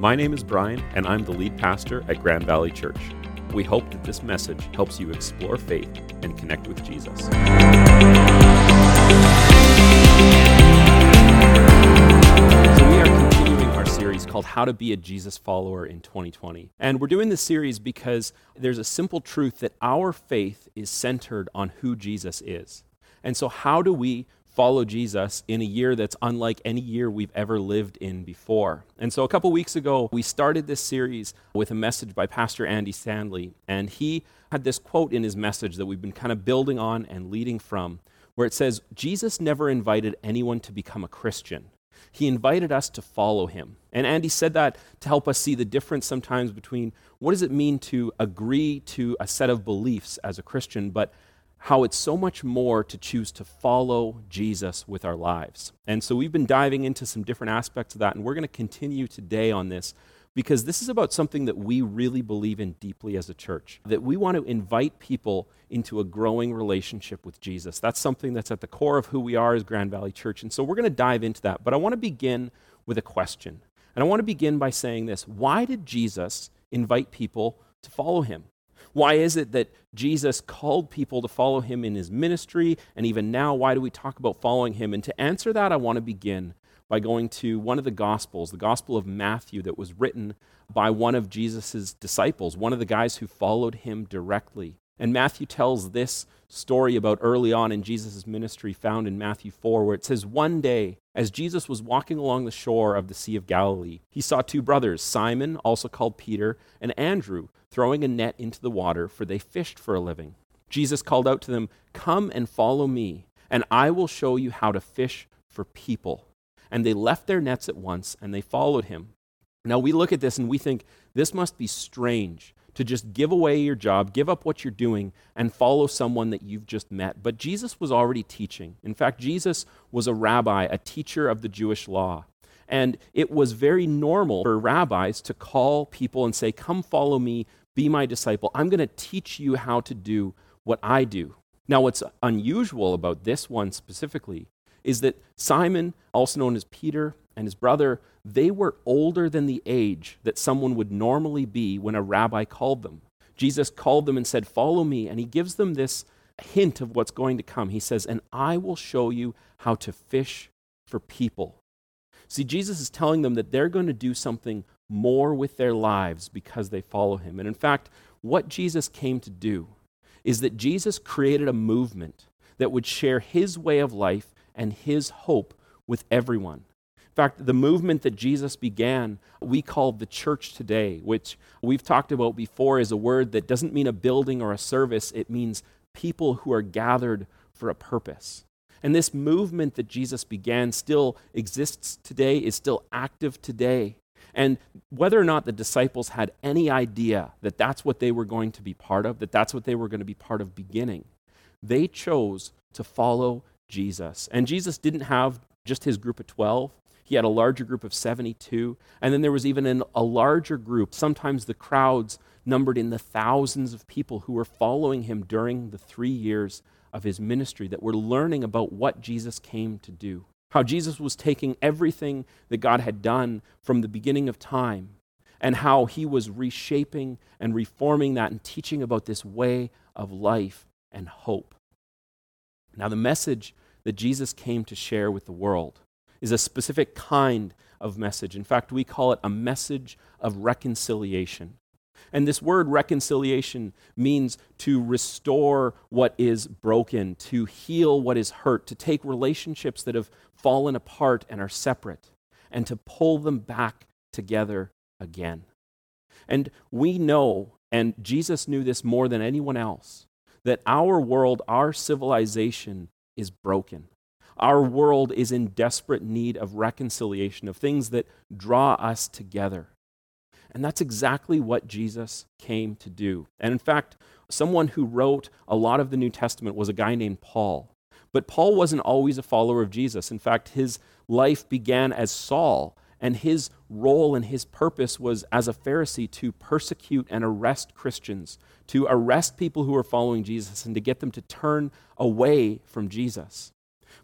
My name is Brian, and I'm the lead pastor at Grand Valley Church. We hope that this message helps you explore faith and connect with Jesus. So, we are continuing our series called How to Be a Jesus Follower in 2020. And we're doing this series because there's a simple truth that our faith is centered on who Jesus is. And so, how do we follow Jesus in a year that's unlike any year we've ever lived in before. And so a couple weeks ago, we started this series with a message by Pastor Andy Stanley, and he had this quote in his message that we've been kind of building on and leading from, where it says, Jesus never invited anyone to become a Christian. He invited us to follow him. And Andy said that to help us see the difference sometimes between what does it mean to agree to a set of beliefs as a Christian, but how it's so much more to choose to follow Jesus with our lives. And so we've been diving into some different aspects of that, and we're going to continue today on this because this is about something that we really believe in deeply as a church. That we want to invite people into a growing relationship with Jesus. That's something that's at the core of who we are as Grand Valley Church. And so we're going to dive into that. But I want to begin with a question. And I want to begin by saying this Why did Jesus invite people to follow him? Why is it that Jesus called people to follow him in his ministry? And even now, why do we talk about following him? And to answer that, I want to begin by going to one of the Gospels, the Gospel of Matthew, that was written by one of Jesus' disciples, one of the guys who followed him directly. And Matthew tells this story about early on in Jesus' ministry, found in Matthew 4, where it says, One day, as Jesus was walking along the shore of the Sea of Galilee, he saw two brothers, Simon, also called Peter, and Andrew, throwing a net into the water, for they fished for a living. Jesus called out to them, Come and follow me, and I will show you how to fish for people. And they left their nets at once, and they followed him. Now we look at this and we think, this must be strange to just give away your job, give up what you're doing, and follow someone that you've just met. But Jesus was already teaching. In fact, Jesus was a rabbi, a teacher of the Jewish law. And it was very normal for rabbis to call people and say, Come follow me, be my disciple. I'm going to teach you how to do what I do. Now, what's unusual about this one specifically is that Simon, also known as Peter, and his brother, they were older than the age that someone would normally be when a rabbi called them. Jesus called them and said, Follow me. And he gives them this hint of what's going to come. He says, And I will show you how to fish for people. See, Jesus is telling them that they're going to do something more with their lives because they follow him. And in fact, what Jesus came to do is that Jesus created a movement that would share his way of life and his hope with everyone. In fact, the movement that Jesus began, we call the church today, which we've talked about before is a word that doesn't mean a building or a service, it means people who are gathered for a purpose. And this movement that Jesus began still exists today, is still active today. And whether or not the disciples had any idea that that's what they were going to be part of, that that's what they were going to be part of beginning, they chose to follow Jesus. And Jesus didn't have just his group of 12. He had a larger group of 72. And then there was even an, a larger group, sometimes the crowds numbered in the thousands of people who were following him during the three years of his ministry that were learning about what Jesus came to do. How Jesus was taking everything that God had done from the beginning of time and how he was reshaping and reforming that and teaching about this way of life and hope. Now, the message that Jesus came to share with the world is a specific kind of message. In fact, we call it a message of reconciliation. And this word reconciliation means to restore what is broken, to heal what is hurt, to take relationships that have fallen apart and are separate, and to pull them back together again. And we know, and Jesus knew this more than anyone else, that our world, our civilization is broken. Our world is in desperate need of reconciliation, of things that draw us together. And that's exactly what Jesus came to do. And in fact, someone who wrote a lot of the New Testament was a guy named Paul. But Paul wasn't always a follower of Jesus. In fact, his life began as Saul, and his role and his purpose was as a Pharisee to persecute and arrest Christians, to arrest people who were following Jesus, and to get them to turn away from Jesus.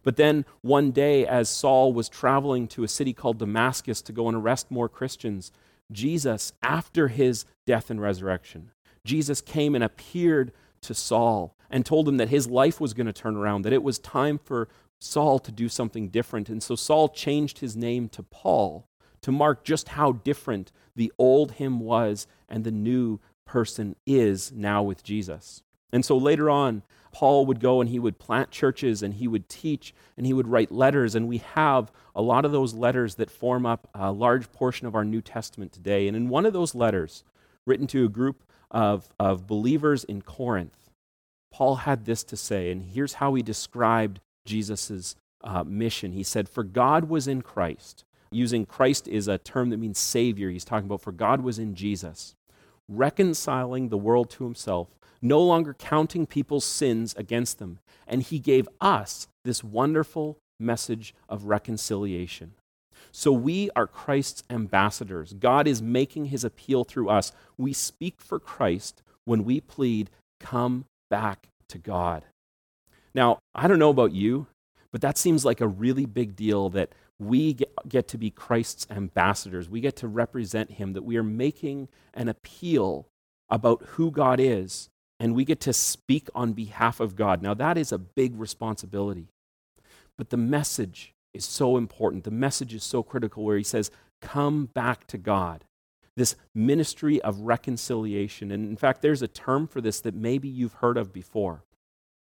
But then one day, as Saul was traveling to a city called Damascus to go and arrest more Christians, Jesus, after his death and resurrection, Jesus came and appeared to Saul and told him that his life was going to turn around, that it was time for Saul to do something different. And so Saul changed his name to Paul to mark just how different the old him was and the new person is now with Jesus. And so later on, Paul would go and he would plant churches and he would teach and he would write letters. And we have a lot of those letters that form up a large portion of our New Testament today. And in one of those letters, written to a group of, of believers in Corinth, Paul had this to say. And here's how he described Jesus' uh, mission. He said, For God was in Christ. Using Christ is a term that means Savior. He's talking about, For God was in Jesus, reconciling the world to himself no longer counting people's sins against them. And he gave us this wonderful message of reconciliation. So we are Christ's ambassadors. God is making his appeal through us. We speak for Christ when we plead, Come back to God. Now, I don't know about you, but that seems like a really big deal that we get, to be Christ's ambassadors. We get to represent him, that we are making an appeal about who God is and we get to speak on behalf of God. Now, that is a big responsibility. But the message is so important. The message is so critical where he says, Come back to God. This ministry of reconciliation. And in fact, there's a term for this that maybe you've heard of before.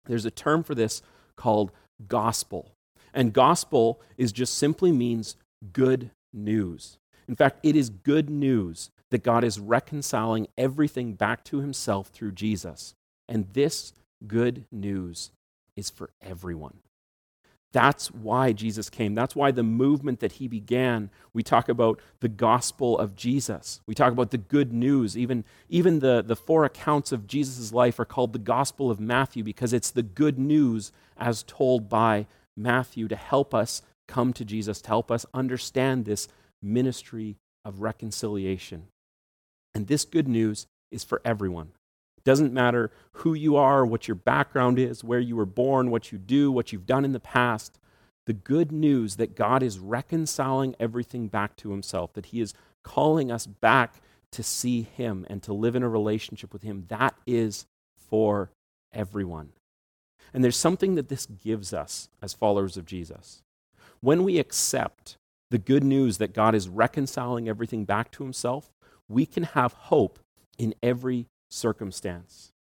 There's a term for this called gospel. And gospel is just simply means good news. In fact, it is good news that God is reconciling everything back to himself through Jesus. And this good news is for everyone. That's why Jesus came. That's why the movement that he began, we talk about the gospel of Jesus. We talk about the good news. Even, even the, the four accounts of Jesus' life are called the gospel of Matthew because it's the good news as told by Matthew to help us come to Jesus, to help us understand this ministry of reconciliation. And this good news is for everyone. It doesn't matter who you are, what your background is, where you were born, what you do, what you've done in the past. The good news that God is reconciling everything back to himself, that he is calling us back to see him and to live in a relationship with him, that is for everyone. And there's something that this gives us as followers of Jesus. When we accept the good news that God is reconciling everything back to himself, we can have hope in every circumstance.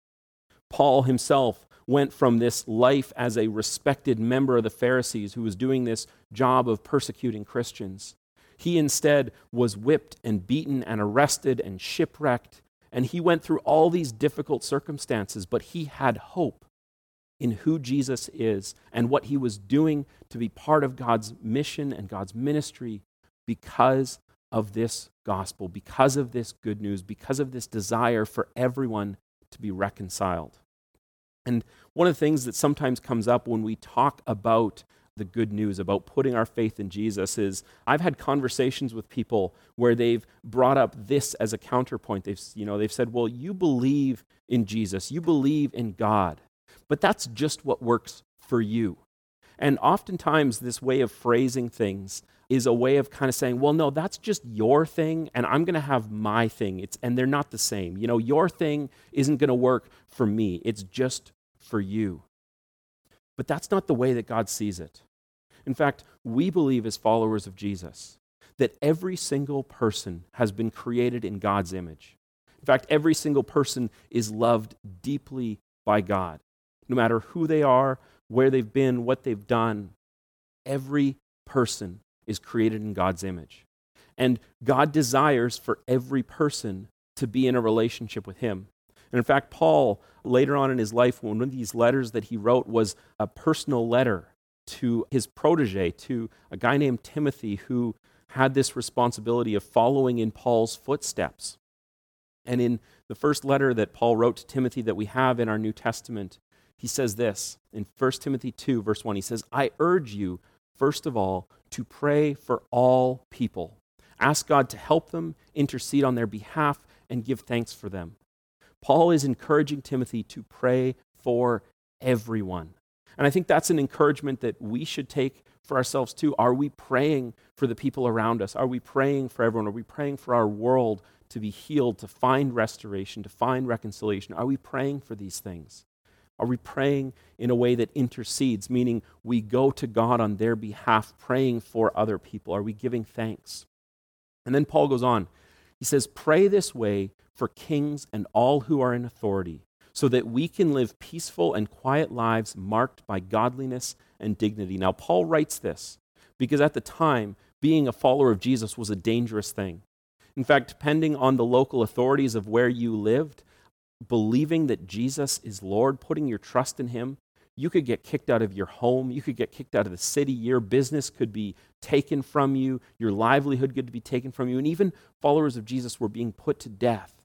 Paul himself went from this life as a respected member of the Pharisees who was doing this job of persecuting Christians. He instead was whipped and beaten and arrested and shipwrecked. And he went through all these difficult circumstances, but he had hope in who Jesus is and what he was doing to be part of God's mission and God's ministry because of this gospel, because of this good news, because of this desire for everyone to be reconciled. And one of the things that sometimes comes up when we talk about the good news about putting our faith in Jesus is I've had conversations with people where they've brought up this as a counterpoint. They've, you know, they've said, well, you believe in Jesus, you believe in God, but that's just what works for you. And oftentimes, this way of phrasing things is a way of kind of saying, well, no, that's just your thing, and I'm going to have my thing. It's, and they're not the same. You know, your thing isn't going to work for me, it's just for you. But that's not the way that God sees it. In fact, we believe as followers of Jesus that every single person has been created in God's image. In fact, every single person is loved deeply by God. No matter who they are, where they've been, what they've done, every person is created in God's image. And God desires for every person to be in a relationship with Him. And in fact, Paul, later on in his life, one of these letters that he wrote was a personal letter to his protege, to a guy named Timothy, who had this responsibility of following in Paul's footsteps. And in the first letter that Paul wrote to Timothy that we have in our New Testament, he says this in 1 Timothy 2, verse 1. He says, I urge you, first of all, to pray for all people. Ask God to help them, intercede on their behalf, and give thanks for them. Paul is encouraging Timothy to pray for everyone. And I think that's an encouragement that we should take for ourselves too. Are we praying for the people around us? Are we praying for everyone? Are we praying for our world to be healed, to find restoration, to find reconciliation? Are we praying for these things? Are we praying in a way that intercedes, meaning we go to God on their behalf, praying for other people? Are we giving thanks? And then Paul goes on. He says, Pray this way for kings and all who are in authority, so that we can live peaceful and quiet lives marked by godliness and dignity. Now, Paul writes this because at the time, being a follower of Jesus was a dangerous thing. In fact, depending on the local authorities of where you lived, believing that Jesus is Lord, putting your trust in Him, you could get kicked out of your home. You could get kicked out of the city. Your business could be taken from you. Your livelihood could be taken from you. And even followers of Jesus were being put to death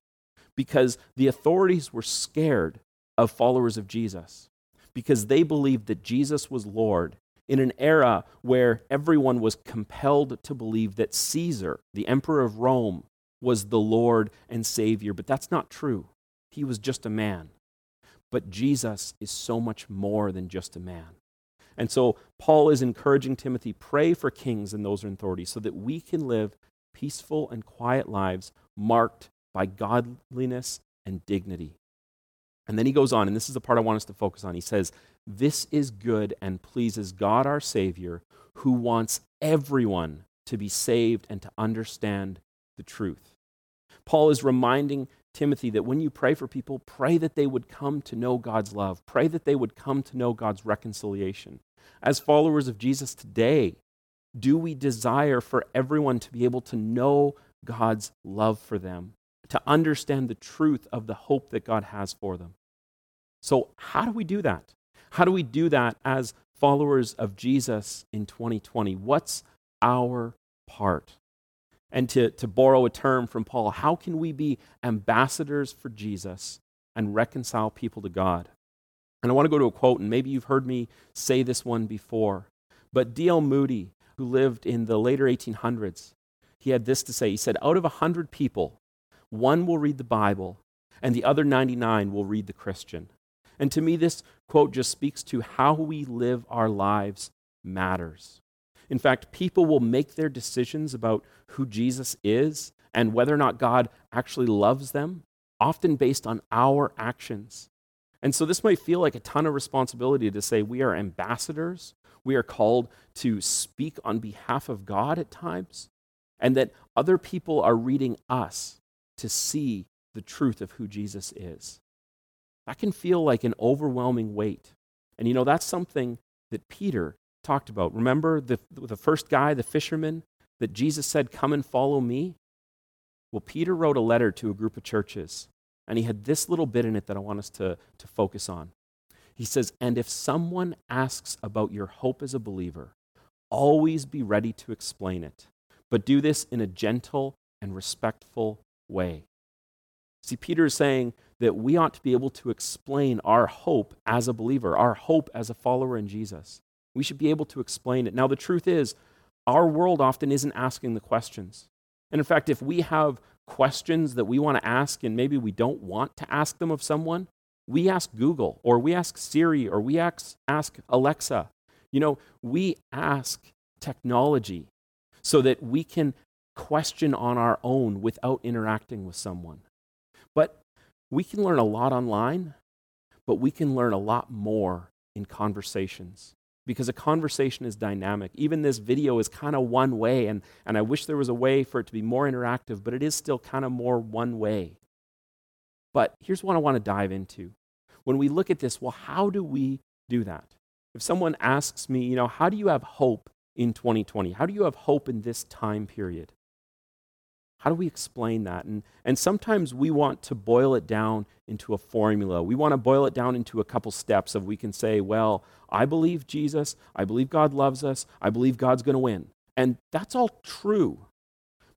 because the authorities were scared of followers of Jesus because they believed that Jesus was Lord in an era where everyone was compelled to believe that Caesar, the emperor of Rome, was the Lord and Savior. But that's not true. He was just a man. But Jesus is so much more than just a man. And so Paul is encouraging Timothy pray for kings and those in authority so that we can live peaceful and quiet lives marked by godliness and dignity. And then he goes on, and this is the part I want us to focus on. He says, This is good and pleases God our Savior, who wants everyone to be saved and to understand the truth. Paul is reminding Timothy that when you pray for people, pray that they would come to know God's love. Pray that they would come to know God's reconciliation. As followers of Jesus today, do we desire for everyone to be able to know God's love for them, to understand the truth of the hope that God has for them? So, how do we do that? How do we do that as followers of Jesus in 2020? What's our part? And to, to borrow a term from Paul, how can we be ambassadors for Jesus and reconcile people to God? And I want to go to a quote, and maybe you've heard me say this one before. But D.L. Moody, who lived in the later 1800s, he had this to say. He said, Out of 100 people, one will read the Bible, and the other 99 will read the Christian. And to me, this quote just speaks to how we live our lives matters. In fact, people will make their decisions about who Jesus is and whether or not God actually loves them, often based on our actions. And so this might feel like a ton of responsibility to say we are ambassadors, we are called to speak on behalf of God at times, and that other people are reading us to see the truth of who Jesus is. That can feel like an overwhelming weight. And you know, that's something that Peter talked about. Remember the, the first guy, the fisherman, that Jesus said, Come and follow me? Well, Peter wrote a letter to a group of churches, and he had this little bit in it that I want us to, to focus on. He says, And if someone asks about your hope as a believer, always be ready to explain it, but do this in a gentle and respectful way. See, Peter is saying that we ought to be able to explain our hope as a believer, our hope as a follower in Jesus. We should be able to explain it. Now, the truth is, our world often isn't asking the questions. And in fact, if we have questions that we want to ask and maybe we don't want to ask them of someone, we ask Google or we ask Siri or we ask, ask Alexa. You know, we ask technology so that we can question on our own without interacting with someone. But we can learn a lot online, but we can learn a lot more in conversations because a conversation is dynamic. Even this video is kind of one way, and, and I wish there was a way for it to be more interactive, but it is still kind of more one way. But here's what I want to dive into. When we look at this, well, how do we do that? If someone asks me, you know, how do you have hope in 2020? How do you have hope in this time period? How do we explain that? And, and sometimes we want to boil it down into a formula. We want to boil it down into a couple steps of we can say, well, I believe Jesus, I believe God loves us, I believe God's going to win. And that's all true.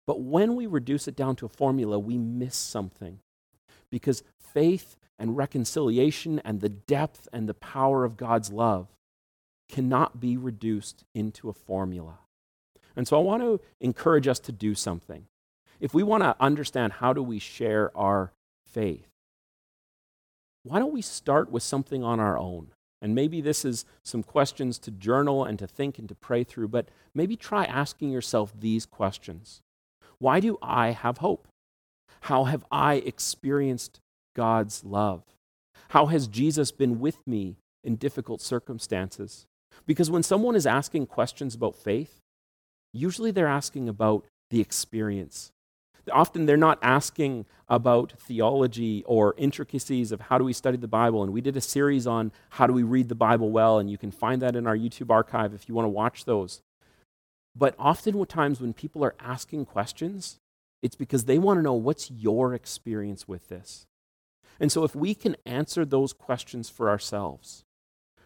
But when we reduce it down to a formula, we miss something. Because faith and reconciliation and the depth and the power of God's love cannot be reduced into a formula. And so I want to encourage us to do something if we want to understand how do we share our faith, why don't we start with something on our own? And maybe this is some questions to journal and to think and to pray through, but maybe try asking yourself these questions Why do I have hope? How have I experienced God's love? How has Jesus been with me in difficult circumstances? Because when someone is asking questions about faith, usually they're asking about the experience. Often they're not asking about theology or intricacies of how do we study the Bible. And we did a series on how do we read the Bible well, and you can find that in our YouTube archive if you want to watch those. But often, times when people are asking questions, it's because they want to know what's your experience with this. And so, if we can answer those questions for ourselves,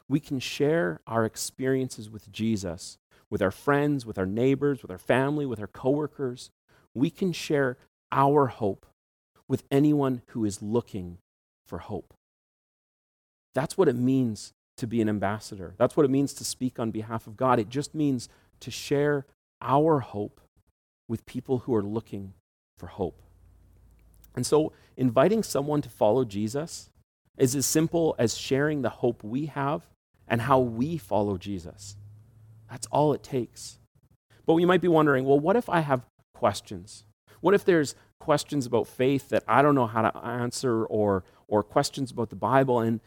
we can share our experiences with Jesus, with our friends, with our neighbors, with our family, with our coworkers. We can share our hope with anyone who is looking for hope. That's what it means to be an ambassador. That's what it means to speak on behalf of God. It just means to share our hope with people who are looking for hope. And so, inviting someone to follow Jesus is as simple as sharing the hope we have and how we follow Jesus. That's all it takes. But you might be wondering well, what if I have questions? What if there's questions about faith that I don't know how to answer or, or questions about the Bible? And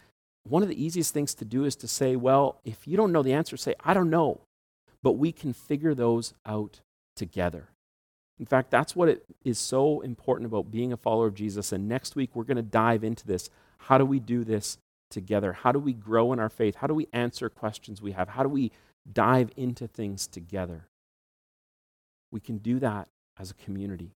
one of the easiest things to do is to say, well, if you don't know the answer, say, I don't know. But we can figure those out together. In fact, that's what it is so important about being a follower of Jesus. And next week, we're going to dive into this. How do we do this together? How do we grow in our faith? How do we answer questions we have? How do we dive into things together? We can do that as a community.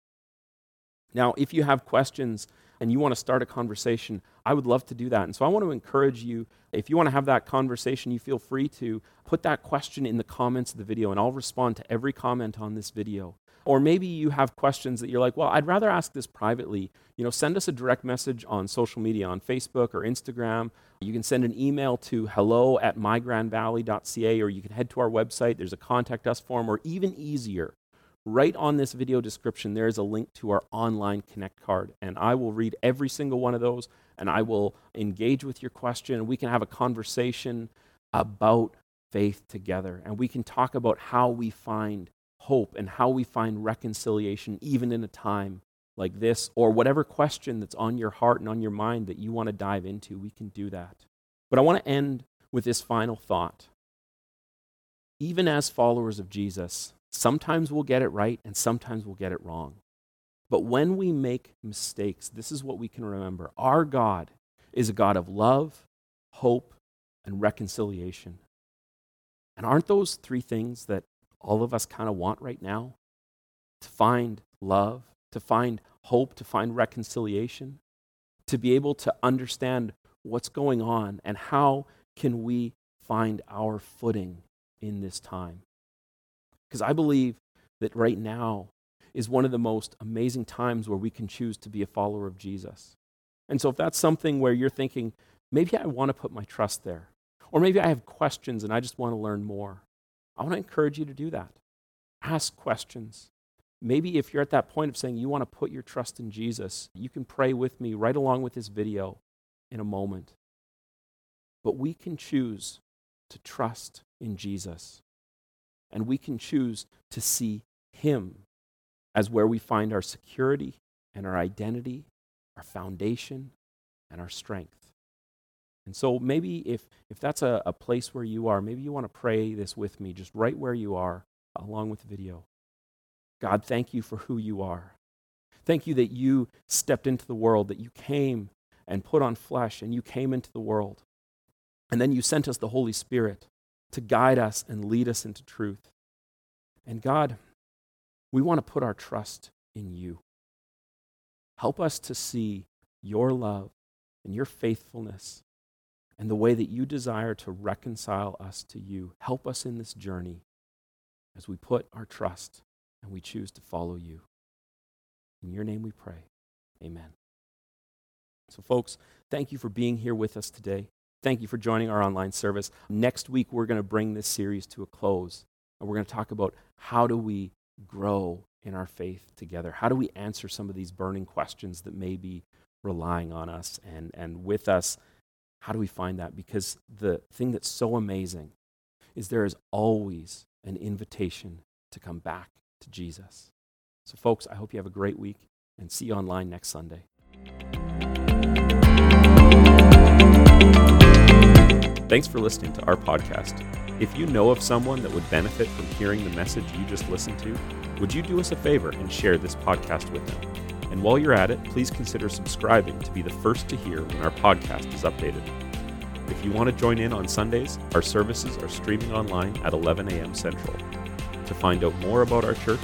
Now, if you have questions and you want to start a conversation, I would love to do that. And so I want to encourage you, if you want to have that conversation, you feel free to put that question in the comments of the video, and I'll respond to every comment on this video. Or maybe you have questions that you're like, well, I'd rather ask this privately. You know, send us a direct message on social media, on Facebook or Instagram. You can send an email to hello at mygrandvalley.ca, or you can head to our website. There's a contact us form, or even easier, right on this video description, there is a link to our online Connect card. And I will read every single one of those, and I will engage with your question, and we can have a conversation about faith together. And we can talk about how we find hope and how we find reconciliation, even in a time like this, or whatever question that's on your heart and on your mind that you want to dive into, we can do that. But I want to end with this final thought. Even as followers of Jesus, sometimes we'll get it right and sometimes we'll get it wrong. But when we make mistakes, this is what we can remember our God is a God of love, hope, and reconciliation. And aren't those three things that all of us kind of want right now? To find love, to find hope, to find reconciliation, to be able to understand what's going on and how can we find our footing in this time. Because I believe that right now is one of the most amazing times where we can choose to be a follower of Jesus. And so if that's something where you're thinking, maybe I want to put my trust there, or maybe I have questions and I just want to learn more, I want to encourage you to do that. Ask questions. Maybe if you're at that point of saying you want to put your trust in Jesus, you can pray with me right along with this video in a moment. But we can choose to trust in Jesus. And we can choose to see Him as where we find our security and our identity, our foundation, and our strength. And so maybe if, if that's a, a place where you are, maybe you want to pray this with me, just right where you are, along with the video. God, thank you for who you are. Thank you that you stepped into the world, that you came and put on flesh, and you came into the world. And then you sent us the Holy Spirit to guide us and lead us into truth. And God, we want to put our trust in you. Help us to see your love and your faithfulness and the way that you desire to reconcile us to you. Help us in this journey as we put our trust and we choose to follow you. In your name we pray. Amen. So, folks, thank you for being here with us today. Thank you for joining our online service. Next week, we're going to bring this series to a close, and we're going to talk about how do we grow in our faith together? How do we answer some of these burning questions that may be relying on us and, and with us How do we find that? Because the thing that's so amazing is there is always an invitation to come back to Jesus. So, folks, I hope you have a great week and see you online next Sunday. Thanks for listening to our podcast. If you know of someone that would benefit from hearing the message you just listened to, would you do us a favor and share this podcast with them? And while you're at it, please consider subscribing to be the first to hear when our podcast is updated. If you want to join in on Sundays, our services are streaming online at 11 a.m. Central. To find out more about our church,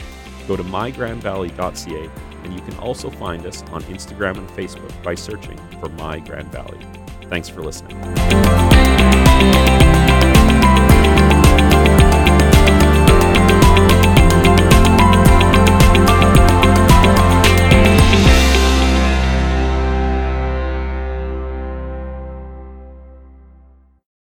go to mygrandvalley.ca and you can also find us on Instagram and Facebook by searching for My Grand Valley. Thanks for listening.